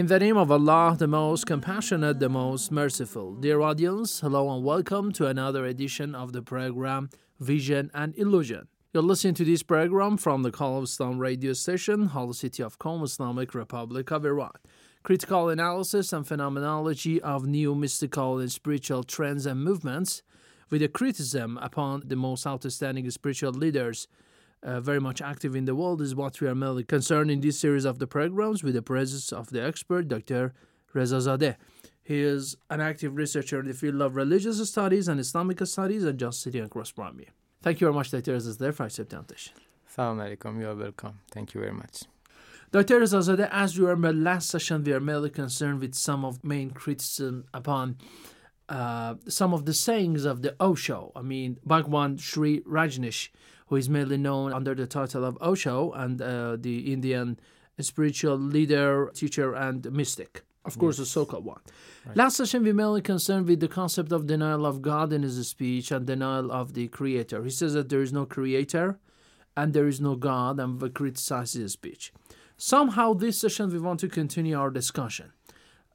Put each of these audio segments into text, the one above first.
In the name of Allah, the most compassionate, the most merciful. Dear audience, hello and welcome to another edition of the program Vision and Illusion. You're listening to this program from the Call of Islam radio station, Holy City of Qom, Islamic Republic of Iran. Critical analysis and phenomenology of new mystical and spiritual trends and movements, with a criticism upon the most outstanding spiritual leaders uh, very much active in the world is what we are mainly concerned in this series of the programs with the presence of the expert Dr. Rezazadeh. He is an active researcher in the field of religious studies and Islamic studies at just City and Cross me. Thank you very much, Dr. Rezazadeh, for accepting the invitation. Assalamu alaikum, you are welcome. Thank you very much. Dr. Rezazadeh, as you remember, last session we are mainly concerned with some of main criticism upon uh, some of the sayings of the Osho. I mean, Bhagwan Sri Rajneesh, who is mainly known under the title of Osho and uh, the Indian spiritual leader, teacher, and mystic. Of course, yes. the so-called one. Right. Last session, we mainly concerned with the concept of denial of God in his speech and denial of the Creator. He says that there is no Creator and there is no God, and we criticize his speech. Somehow, this session we want to continue our discussion.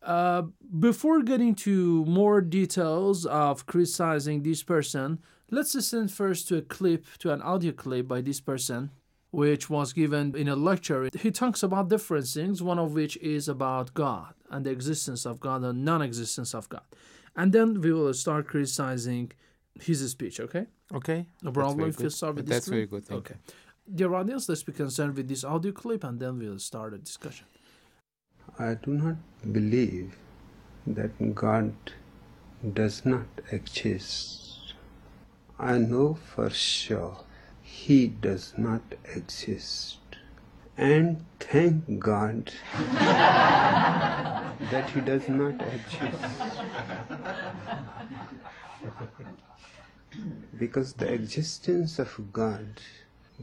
Uh, before getting to more details of criticizing this person, let's listen first to a clip, to an audio clip by this person, which was given in a lecture. He talks about different things, one of which is about God and the existence of God and non existence of God. And then we will start criticizing his speech, okay? Okay. No problem if you start with That's this. very good. okay. Dear audience, let's be concerned with this audio clip and then we'll start a discussion. I do not believe that God does not exist. I know for sure He does not exist. And thank God that He does not exist. because the existence of God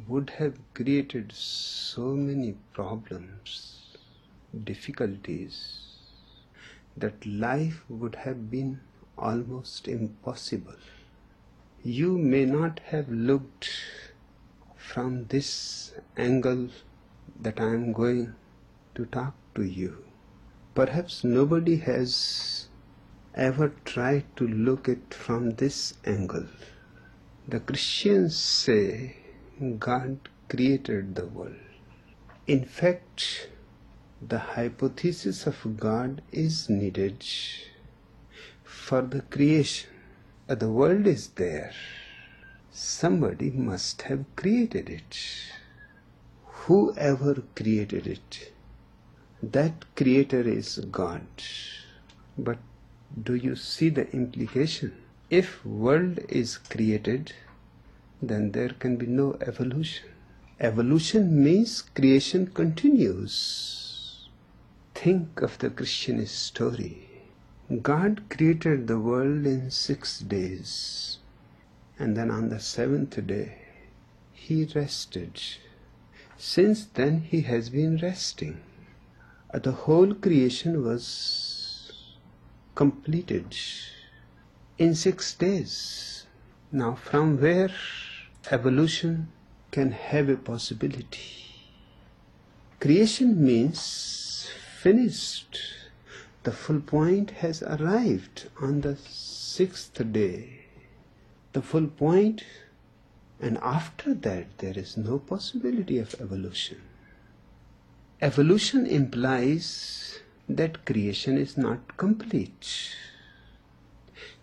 would have created so many problems difficulties that life would have been almost impossible. You may not have looked from this angle that I am going to talk to you. Perhaps nobody has ever tried to look it from this angle. The Christians say God created the world. In fact, the hypothesis of God is needed for the creation. The world is there. Somebody must have created it. Whoever created it, that creator is God. But do you see the implication? If world is created, then there can be no evolution. Evolution means creation continues think of the Christian story. God created the world in six days, and then on the seventh day, He rested. Since then, He has been resting. Uh, the whole creation was completed in six days. Now, from where evolution can have a possibility? Creation means finished. The full point has arrived on the sixth day. The full point And after that, there is no possibility of evolution. Evolution implies that creation is not complete.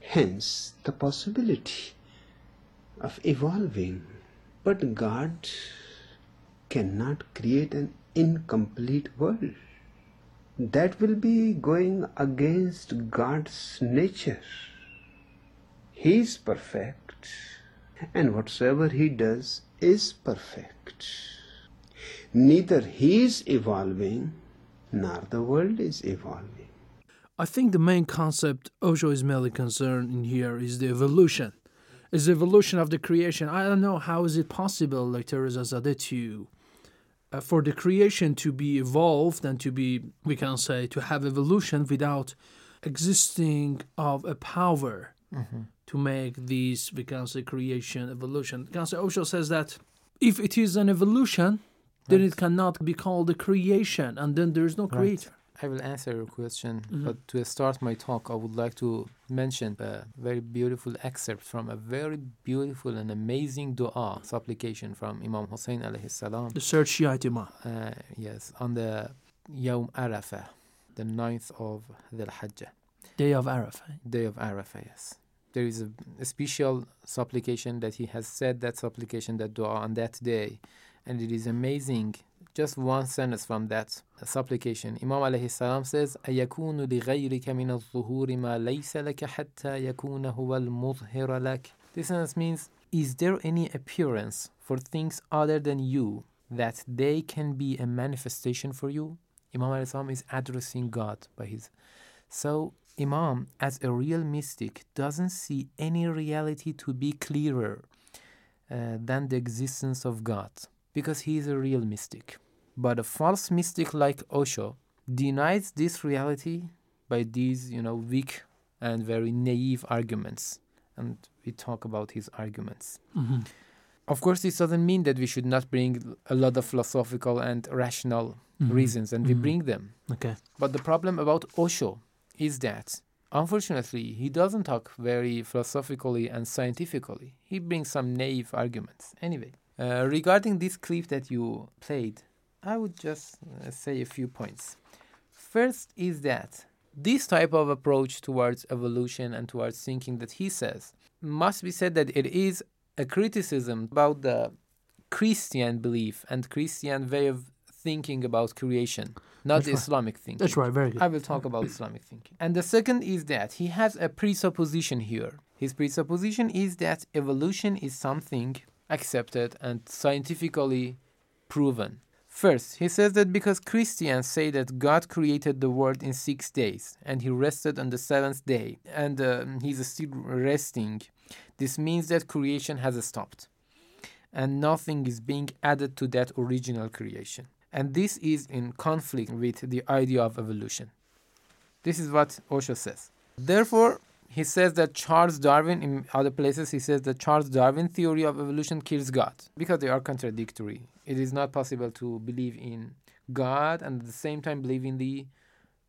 Hence, the possibility of evolving. But God cannot create an incomplete world. That will be going against God's nature. He is perfect, and whatsoever He does is perfect. Neither He is evolving, nor the world is evolving. I think the main concept Osho is mainly concerned in here is the evolution. Is the evolution of the creation. I don't know how is it possible, like Rezazadeh, to uh, for the creation to be evolved and to be, we can say, to have evolution without existing of a power to make these, we can say, creation evolution. Say Osho says that if it is an evolution, then it cannot be called a creation, and then there is no creator. I will answer your question, Mhm. but to start my talk, I would like to mention a very beautiful excerpt from a very beautiful and amazing dua, supplication from Imam Hussein alayhi salam. The third Shiite Imam. Uh, yes, on the Yawm Arafah, the ninth of the Hajj, Day of Arafah. day of Arafah, yes. There is a, a special supplication that he has said that supplication, that dua on that day, and it is amazing. Just one sentence from that supplication. Imam alayhi salam says, أَيَكُونُ لِغَيْرِكَ مِنَ الظُّهُورِ مَا لَيْسَ لَكَ حَتَّى يَكُونَ هُوَ الْمُظْهِرَ لَكَ This sentence means, is there any appearance for things other than you that they can be a manifestation for you? Imam alayhi salam is addressing God by his so, Imam, as a real mystic, doesn't see any reality to be clearer uh, than the existence of God because he is a real mystic. But a false mystic like Osho denies this reality by these, you know, weak and very naive arguments. And we talk about his arguments. Mhm. Of course, this doesn't mean that we should not bring a lot of philosophical and rational Mhm. reasons, and we Mhm. bring them. Okay. But the problem about Osho is that, unfortunately, he doesn't talk very philosophically and scientifically. He brings some naive arguments. Anyway, uh, regarding this clip that you played, I would just uh, say a few points. First is that this type of approach towards evolution and towards thinking that he says must be said that it is a criticism about the Christian belief and Christian way of thinking about creation, not That's the right. Islamic thinking. That's right, very good. I will talk about Islamic thinking. And the second is that he has a presupposition here. His presupposition is that evolution is something accepted and scientifically proven. First, he says that because Christians say that God created the world in six days and he rested on the seventh day and um, he's still resting, this means that creation has stopped and nothing is being added to that original creation. And this is in conflict with the idea of evolution. This is what Osho says. Therefore, he says that Charles Darwin, in other places, he says that Charles Darwin theory of evolution kills God because they are contradictory. It is not possible to believe in God and at the same time believe in the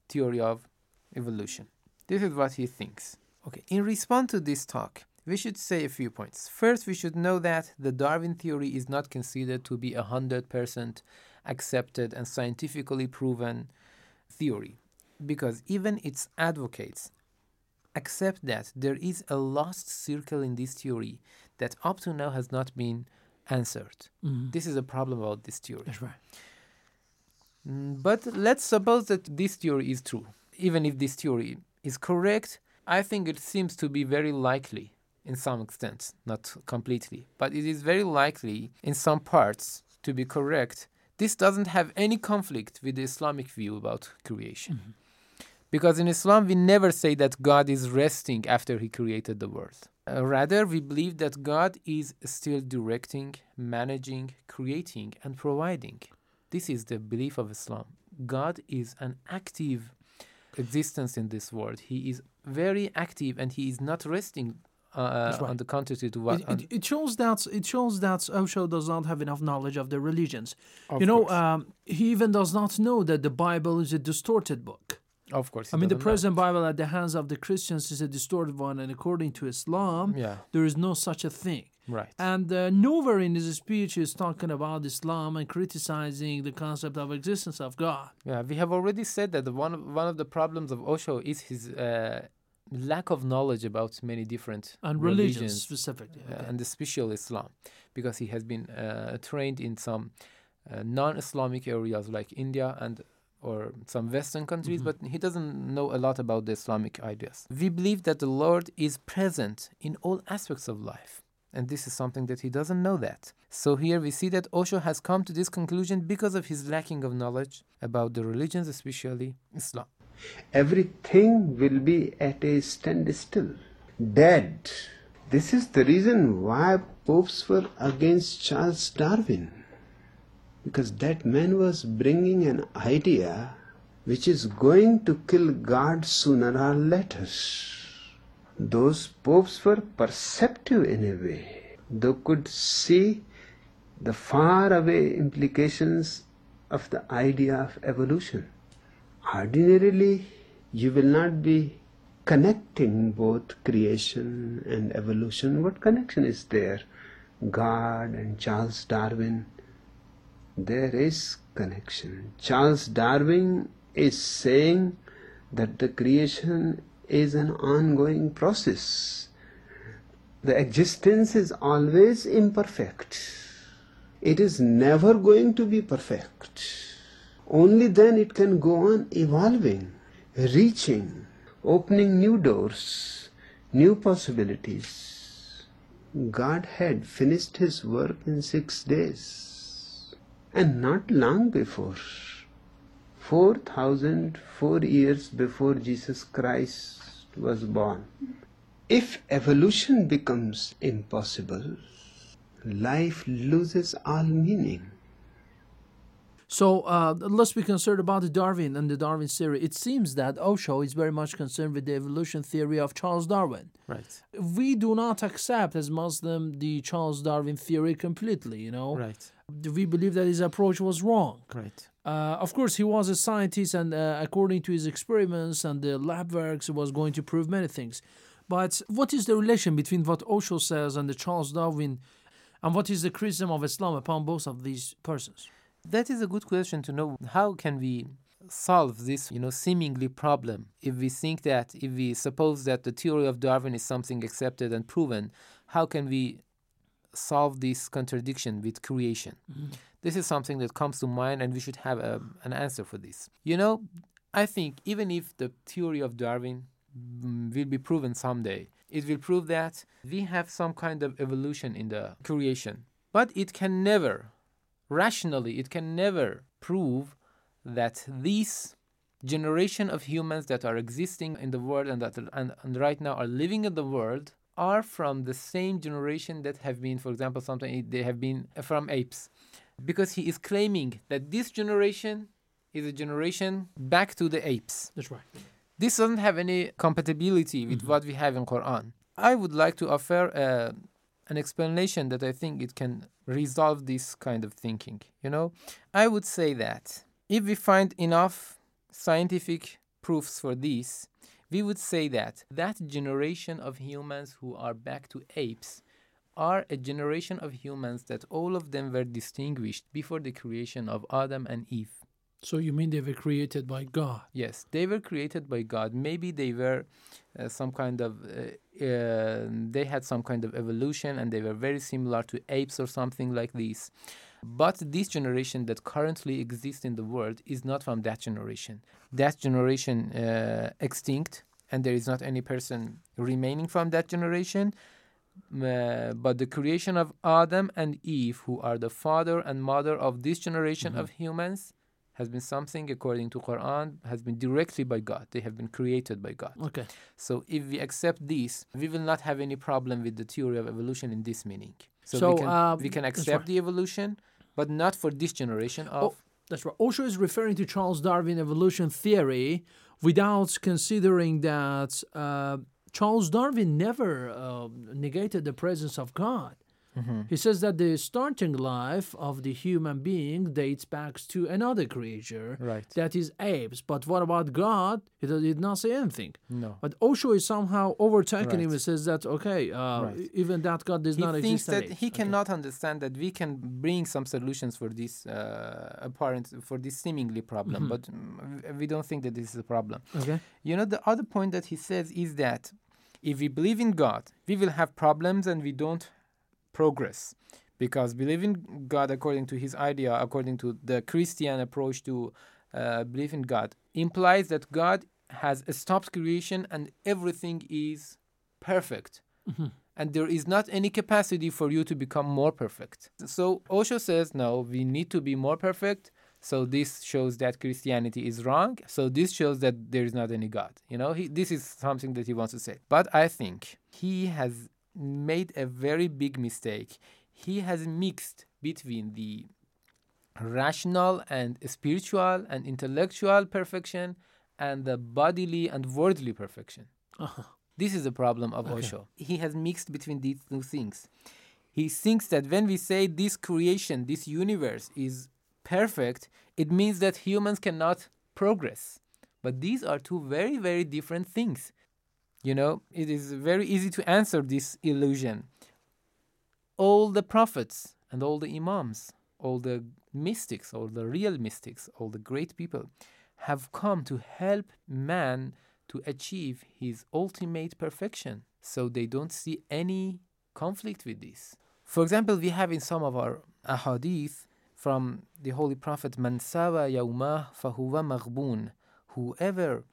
theory of evolution. This is what he thinks. Okay, in response to this talk, we should say a few points. First, we should know that the Darwin theory is not considered to be a 100% accepted and scientifically proven theory because even its advocates accept that there is a lost circle in this theory that up to now has not been answered. Mhm. This is a problem about this theory. That's right. Mm, But let's suppose that this theory is true. Even if this theory is correct, I think it seems to be very likely in some extent, not completely, but it is very likely in some parts to be correct. This doesn't have any conflict with the Islamic view about creation. Because in Islam, we never say that God is resting after He created the world. Uh, rather, we believe that God is still directing, managing, creating, and providing. This is the belief of Islam. God is an active existence in this world. He is very active and He is not resting uh, right. on the contrary to what. It, it, it shows that it shows that Osho does not have enough knowledge of the religions. Of you know, um, he even does not know that the Bible is a distorted book. Of course. I mean, the present Bible at the hands of the Christians is a distorted one, and according to Islam, Yeah. there is no such a thing. Right. And uh, nowhere in his speech is talking about Islam and criticizing the concept of existence of God. Yeah, we have already said that one of, one of the problems of Osho is his uh, lack of knowledge about many different And religions religions, specifically, uh, okay. and especially Islam, because he has been uh, trained in some uh, non-Islamic areas like India and or some Western countries, mm-hmm. but he doesn't know a lot about the Islamic ideas. We believe that the Lord is present in all aspects of life. And this is something that he doesn't know that. So here we see that Osho has come to this conclusion because of his lacking of knowledge about the religions, especially Islam. everything will be at a standstill, dead. This is the reason why popes were against Charles Darwin, because that man was bringing an idea which is going to kill God sooner or later. Those popes were perceptive in a way. They could see the far away implications of the idea of evolution ordinarily you will not be connecting both creation and evolution. What connection is there? God and Charles Darwin. There is connection. Charles Darwin is saying that the creation is an ongoing process. The existence is always imperfect. It is never going to be perfect. Only then it can go on evolving, reaching, opening new doors, new possibilities. God had finished his work in six days, and not long before. 4004 years before Jesus Christ was born. If evolution becomes impossible, life loses all meaning. So uh, let's be concerned about the Darwin and the Darwin theory. It seems that Osho is very much concerned with the evolution theory of Charles Darwin. Right. We do not accept as Muslim the Charles Darwin theory completely. You know, Right. we believe that his approach was wrong. Right. Uh, of course, he was a scientist, and uh, according to his experiments and the lab works, he was going to prove many things. But what is the relation between what Osho says and the Charles Darwin, and what is the criticism of Islam upon both of these persons? That is a good question to know. How can we solve this, you know, seemingly problem if we think that if we suppose that the theory of Darwin is something accepted and proven, how can we solve this contradiction with creation? This is something that comes to mind and we should have a, an answer for this. You know, I think even if the theory of Darwin mm, will be proven someday, it will prove that we have some kind of evolution in the creation. But it can never rationally it can never prove that this generation of humans that are existing in the world and that and, and right now are living in the world are from the same generation that have been for example something they have been from apes because he is claiming that this generation is a generation back to the apes That's right. this doesn't have any compatibility with what we have in Quran. I would like to offer uh, an explanation that I think it can resolve this kind of thinking. You know, I would say that if we find enough scientific proofs for this, we would say that that generation of humans who are back to apes are a generation of humans that all of them were distinguished before the creation of Adam and Eve. So you mean they were created by God? Yes, they were created by God. Maybe they were uh, some kind of, uh, uh, they had some kind of evolution and they were very similar to apes or something like this. But this generation that currently exists in the world is not from that generation. That generation uh, extinct, and there is not any person remaining from that generation. Uh, but the creation of Adam and Eve, who are the father and mother of this generation of humans, has been something according to Quran has been directly by God. They have been created by God. Okay. So if we accept this, we will not have any problem with the theory of evolution in this meaning. So, So, we, can, uh, we can accept right. the evolution, but not for this generation of Oh, that's right. Osho is referring to Charles Darwin evolution theory without considering that uh, Charles Darwin never uh, negated the presence of God. He says that the starting life of the human being dates back to another creature, Right. that is apes. But what about God? He did did not say anything. No. But Osho is somehow overtaking him Right. and says that, okay, uh, Right. even that God does he not thinks exist. in that apes. he Okay. cannot understand that we can bring some solutions for this uh, apparent for this seemingly problem, but mm, we don't think that this is a problem. Okay. You know, the other point that he says is that if we believe in God, we will have problems and we don't progress. Because believing God according to his idea, according to the Christian approach to uh, believe in God, implies that God has stopped creation and everything is perfect. And there is not any capacity for you to become more perfect. So Osho says, no, we need to be more perfect. So this shows that Christianity is wrong. So this shows that there is not any God. You know, he, this is something that he wants to say. But I think he has made a very big mistake. He has mixed between the rational and spiritual and intellectual perfection and the bodily and worldly perfection. Uh-huh. This is the problem of Osho. He has mixed between these two things. He thinks that when we say this creation, this universe is perfect, it means that humans cannot progress. But these are two very, very different things. You know, it is very easy to answer this illusion. All the prophets and all the imams, all the mystics, all the real mystics, all the great people have come to help man to achieve his ultimate perfection. So they don't see any conflict with this. For example, we have in some of our ahadith from the Holy Prophet, Man sawa yawmah fahuwa maghbun. Whoever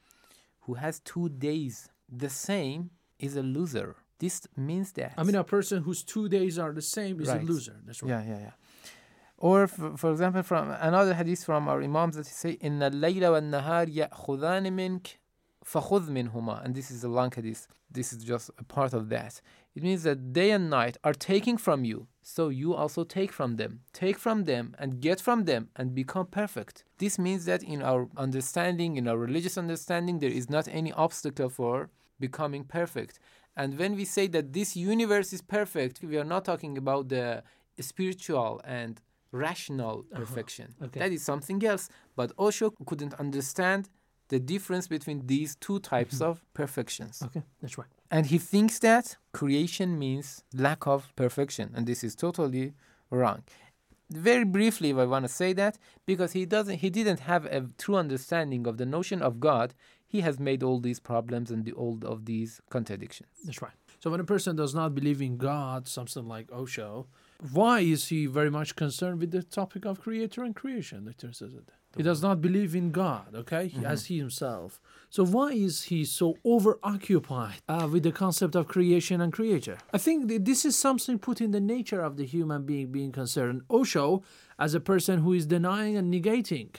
who has two days the same is a loser. This means that. I mean, a person whose two days are the same is Right. a loser. That's right. Yeah, yeah, yeah. Or, for, for example, from another hadith from our Imams that say, إن الليل والنهار يأخذان منك فخذ منهما. And this is a long hadith. This is just a part of that. It means that day and night are taking from you, so you also take from them. Take from them and get from them and become perfect. This means that in our understanding, in our religious understanding, there is not any obstacle for becoming perfect. And when we say that this universe is perfect, we are not talking about the spiritual and rational uh-huh. perfection. Okay. That is something else. But Osho couldn't understand the difference between these two types mm-hmm. of perfections. Okay, that's right. And he thinks that creation means lack of perfection, and this is totally wrong. Very briefly, if I want to say that because he doesn't, he didn't have a true understanding of the notion of God. He has made all these problems and the, all of these contradictions. That's right. So when a person does not believe in God, something like Osho, why is he very much concerned with the topic of creator and creation? Dr. says it. He does not believe in God, okay, he, as he himself. So why is he so overoccupied uh, with the concept of creation and creator? I think this is something put in the nature of the human being being concerned. Osho, as a person who is denying and negating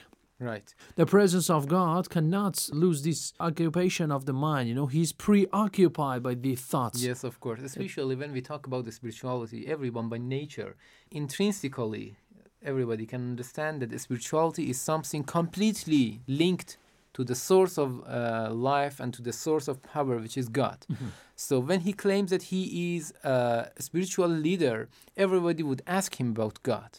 Right. the presence of God cannot lose this occupation of the mind. You know, he's preoccupied by the thoughts. Yes, of course. Especially when we talk about the spirituality, everyone by nature, intrinsically, everybody can understand that spirituality is something completely linked to the source of uh, life and to the source of power, which is God. So when he claims that he is a spiritual leader, everybody would ask him about God.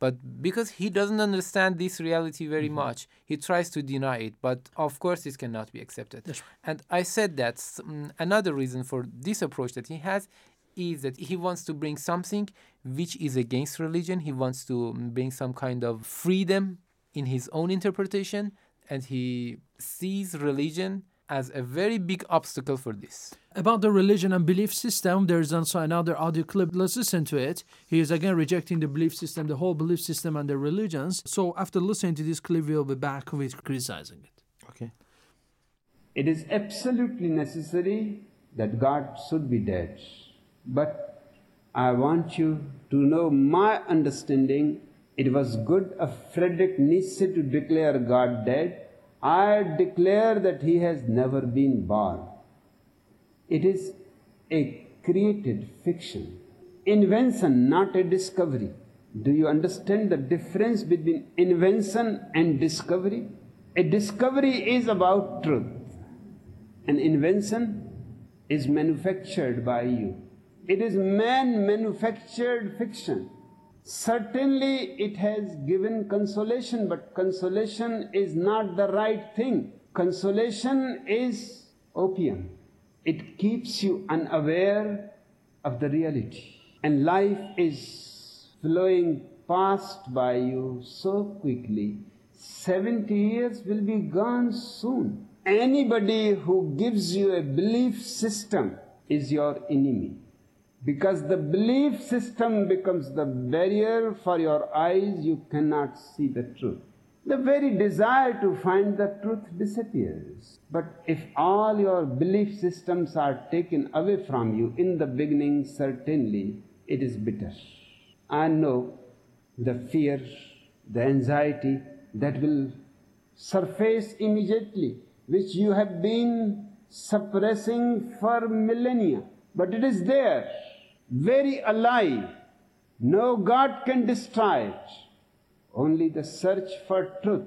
But because he doesn't understand this reality very much, he tries to deny it. But of course, this cannot be accepted. Right. And I said that mm, another reason for this approach that he has is that he wants to bring something which is against religion. He wants to bring some kind of freedom in his own interpretation, and he sees religion as a very big obstacle for this. About the religion and belief system, there's also another audio clip. Let's listen to it. He is again rejecting the belief system, the whole belief system and the religions. So after listening to this clip, we'll be back with criticizing it. Okay. It is absolutely necessary that God should be dead. But I want you to know my understanding. It was good of Friedrich Nietzsche to declare God dead. I declare that he has never been born. It is a created fiction, invention, not a discovery. Do you understand the difference between invention and discovery? A discovery is about truth, an invention is manufactured by you. It is man manufactured fiction. Certainly, it has given consolation, but consolation is not the right thing. Consolation is opium, it keeps you unaware of the reality. And life is flowing past by you so quickly. 70 years will be gone soon. Anybody who gives you a belief system is your enemy. Because the belief system becomes the barrier for your eyes, you cannot see the truth. The very desire to find the truth disappears. But if all your belief systems are taken away from you in the beginning, certainly it is bitter. I know the fear, the anxiety that will surface immediately, which you have been suppressing for millennia. But it is there, very alive. No God can destroy it. Only the search for truth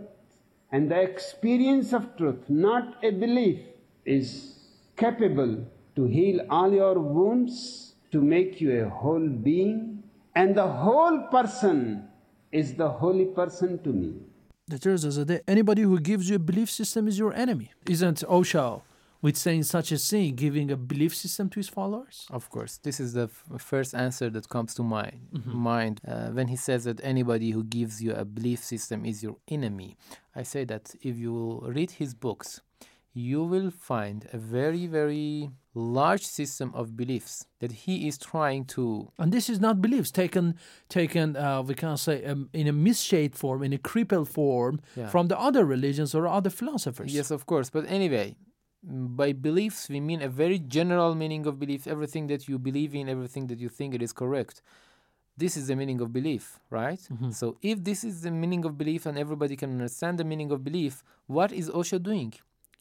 and the experience of truth, not a belief, is capable to heal all your wounds, to make you a whole being, and the whole person is the holy person to me. The Rezazadeh, anybody who gives you a belief system is your enemy. Isn't Osho, with saying such a thing, giving a belief system to his followers? Of course, this is the f- first answer that comes to my Mhm. mind uh, when he says that anybody who gives you a belief system is your enemy. I say that if you read his books, you will find a very, very large system of beliefs that he is trying to And this is not beliefs taken, taken uh, we can say, um, in a misshaped form, in a crippled form Yeah. from the other religions or other philosophers. Yes, of course. But anyway, by beliefs, we mean a very general meaning of belief. Everything that you believe in, everything that you think it is correct. This is the meaning of belief, right? Mhm. So, if this is the meaning of belief and everybody can understand the meaning of belief, what is Osho doing?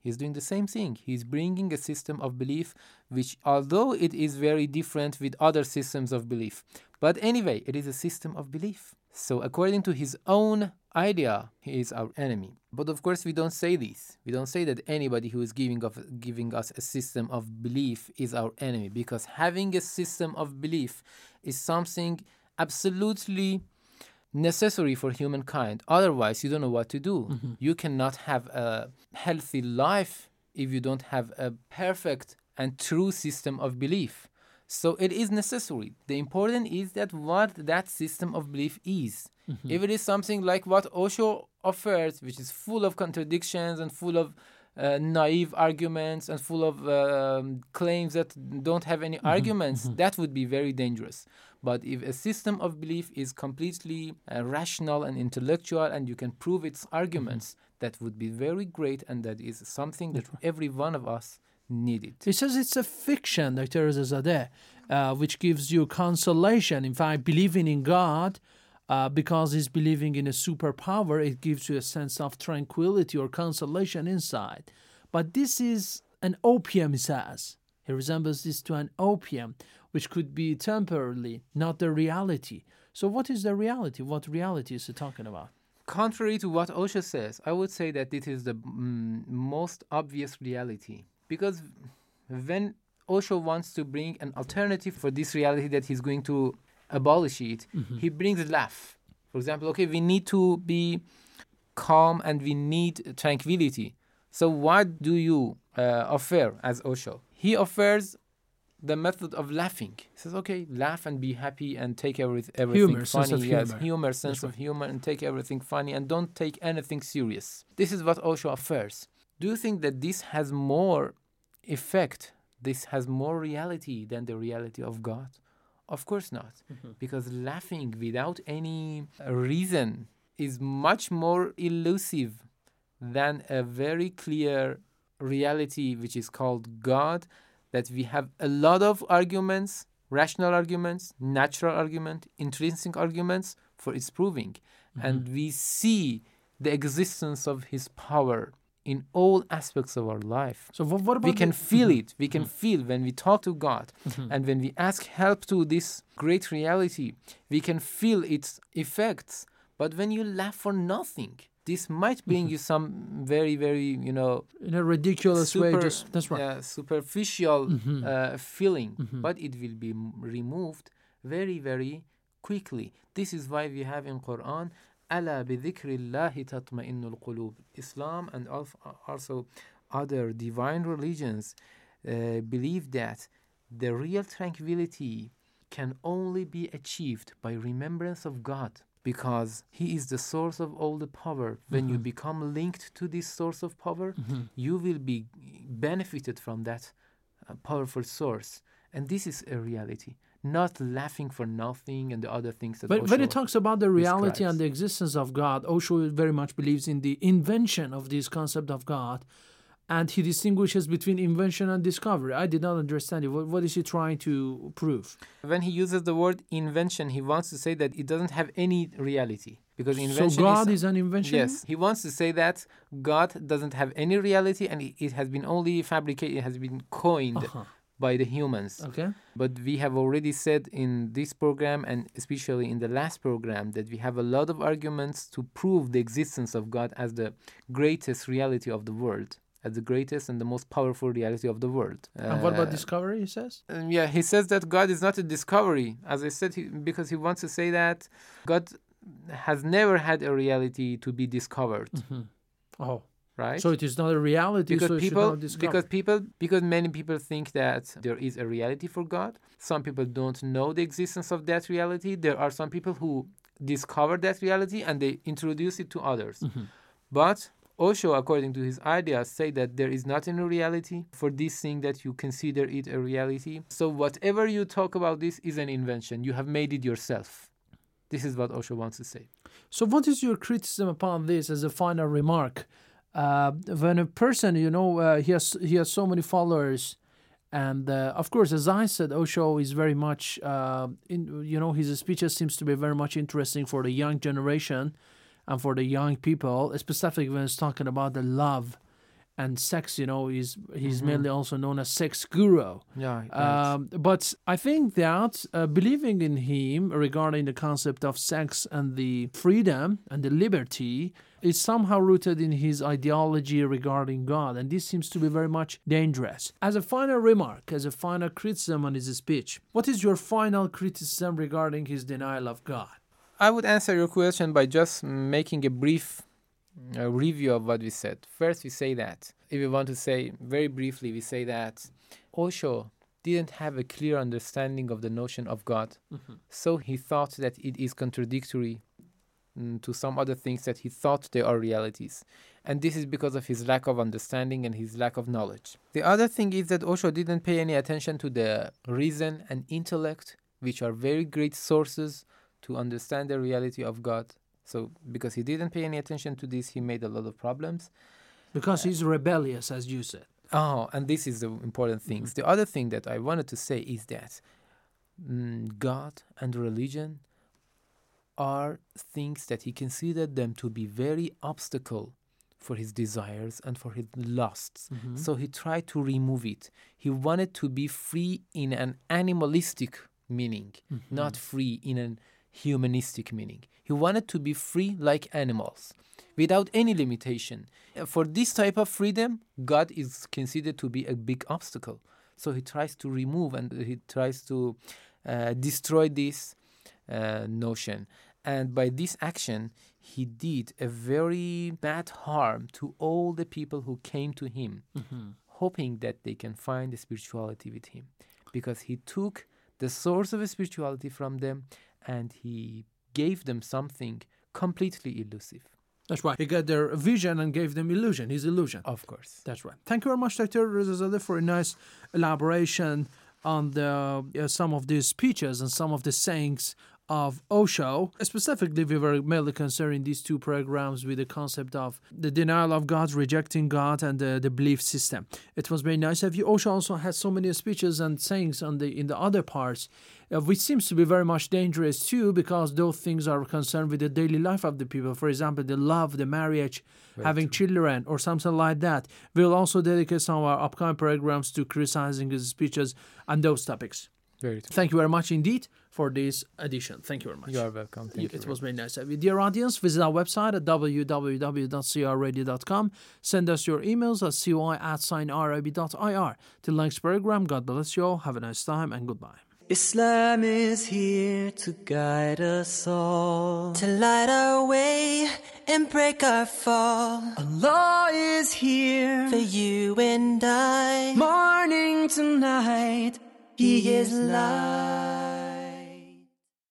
He's doing the same thing. He's bringing a system of belief, which, although it is very different with other systems of belief, but anyway, it is a system of belief. So, according to his own idea, he is our enemy. But of course, we don't say this. We don't say that anybody who is giving of giving us a system of belief is our enemy, because having a system of belief is something absolutely necessary for humankind. Otherwise, you don't know what to do. Mm-hmm. You cannot have a healthy life if you don't have a perfect and true system of belief. So it is necessary. The important is that what that system of belief is. If it is something like what Osho offers, which is full of contradictions and full of uh, naive arguments and full of um, claims that don't have any arguments, that would be very dangerous. But if a system of belief is completely uh, rational and intellectual and you can prove its arguments, that would be very great and that is something that every one of us needed. He says it's a fiction, Rezazadeh, uh, which gives you consolation. In fact, believing in God, uh, because he's believing in a superpower, it gives you a sense of tranquility or consolation inside. But this is an opium, he says. He resembles this to an opium, which could be temporarily, not the reality. So, what is the reality? What reality is he talking about? Contrary to what Osho says, I would say that it is the mm, most obvious reality. Because when Osho wants to bring an alternative for this reality that he's going to abolish it, he brings laugh. For example, okay, we need to be calm and we need tranquility. So, what do you uh, offer as Osho? He offers the method of laughing. He says, okay, laugh and be happy and take every, everything Humor, funny. sense of yes, humor. humor, sense of humor, and take everything funny and don't take anything serious. This is what Osho offers. Do you think that this has more effect? This has more reality than the reality of God? Of course not. Mm-hmm. Because laughing without any reason is much more elusive than a very clear reality which is called God that we have a lot of arguments, rational arguments, natural argument, intrinsic arguments for its proving. And mm-hmm. we see the existence of his power in all aspects of our life. So, what, what about We can the- feel Mhm. it. We can feel when we talk to God and when we ask help to this great reality, we can feel its effects. But when you laugh for nothing, this might bring you some very, very, you know, in a ridiculous way. Just that's right. yeah, superficial Mhm. uh, feeling, Mhm. but it will be removed very, very quickly. This is why we have in Quran, "Ala bidhikrillahi tatma'innul qulub." Islam and also other divine religions uh, believe that the real tranquility can only be achieved by remembrance of God because He is the source of all the power. When you Mhm. become linked to this source of power, Mhm. you will be benefited from that uh, powerful source. And this is a reality, not laughing for nothing and the other things that But when Osho it talks about the reality describes. and the existence of God, Osho very much believes in the invention of this concept of God, and he distinguishes between invention and discovery. I did not understand it. What, what is he trying to prove? When he uses the word invention, he wants to say that it doesn't have any reality. Because invention So God is, is an invention? Yes, he wants to say that God doesn't have any reality and it it has been only fabricated, it has been coined Uh-huh. By the humans. Okay. But we have already said in this program and especially in the last program that we have a lot of arguments to prove the existence of God as the greatest reality of the world, as the greatest and the most powerful reality of the world. And what about Uh, discovery, he says? um, yeah, he says that God is not a discovery, as I said, he, because he wants to say that God has never had a reality to be discovered, Oh. Right? So it is not a reality, because so people, because people, because many people think that there is a reality for God. Some people don't know the existence of that reality. There are some people who discover that reality and they introduce it to others. Mm-hmm. But Osho, according to his ideas, say that there is not any reality for this thing that you consider it a reality. So whatever you talk about this is an invention. You have made it yourself. This is what Osho wants to say. So, what is your criticism upon this as a final remark? Uh, when a person, you know, uh, he has he has so many followers, and uh, of course, as I said, Osho is very much, uh, in, you know, his speeches seems to be very much interesting for the young generation, and for the young people, specifically when it's talking about the love and sex. You know, he's he's Mhm. mainly also known as sex guru. Yeah. Um, but I think that uh, believing in him regarding the concept of sex and the freedom and the liberty is somehow rooted in his ideology regarding God, and this seems to be very much dangerous. As a final remark, as a final criticism on his speech, what is your final criticism regarding his denial of God? I would answer your question by just making a brief uh, review of what we said. First, we say that, if we want to say very briefly, we say that Osho didn't have a clear understanding of the notion of God. So he thought that it is contradictory to some other things that he thought they are realities. And this is because of his lack of understanding and his lack of knowledge. The other thing is that Osho didn't pay any attention to the reason and intellect, which are very great sources to understand the reality of God. So, because he didn't pay any attention to this, he made a lot of problems. Because he's rebellious, as you said. Oh, and this is the important things. The other thing that I wanted to say is that mm, God and religion are things that he considered them to be very obstacle for his desires and for his lusts. Mhm. So he tried to remove it. He wanted to be free in an animalistic meaning, not free in an humanistic meaning. He wanted to be free like animals without any limitation. Uh, For this type of freedom, God is considered to be a big obstacle. So he tries to remove and he tries to uh, destroy this uh, notion. And by this action, he did a very bad harm to all the people who came to him, hoping that they can find the spirituality with him. Because he took the source of spirituality from them and he gave them something completely elusive. That's right. He got their vision and gave them illusion, his illusion. Of course. That's right. Thank you very much, Dr. Rezazadeh, for a nice elaboration on the uh, some of these speeches and some of the sayings of Osho. Specifically, we were mainly concerned in these two programs with the concept of the denial of God, rejecting God, and the, the belief system. It was very nice of you. Osho also has so many speeches and sayings on the in the other parts, uh, which seems to be very much dangerous too, because those things are concerned with the daily life of the people. For example, the love, the marriage, having children, or something like that. We'll also dedicate some of our upcoming programs to criticizing his speeches and those topics. Very true. Thank you very much indeed for for this edition. Thank you very much. You are welcome. Thank you it very was very nice. With dear audience, visit our website at www.crradio.com. Send us your emails at coy at signrib.ir. Till next program, God bless you all. Have a nice time and goodbye. Islam is here to guide us all, to light our way and break our fall. Allah is here for you and I, morning to night. He is light.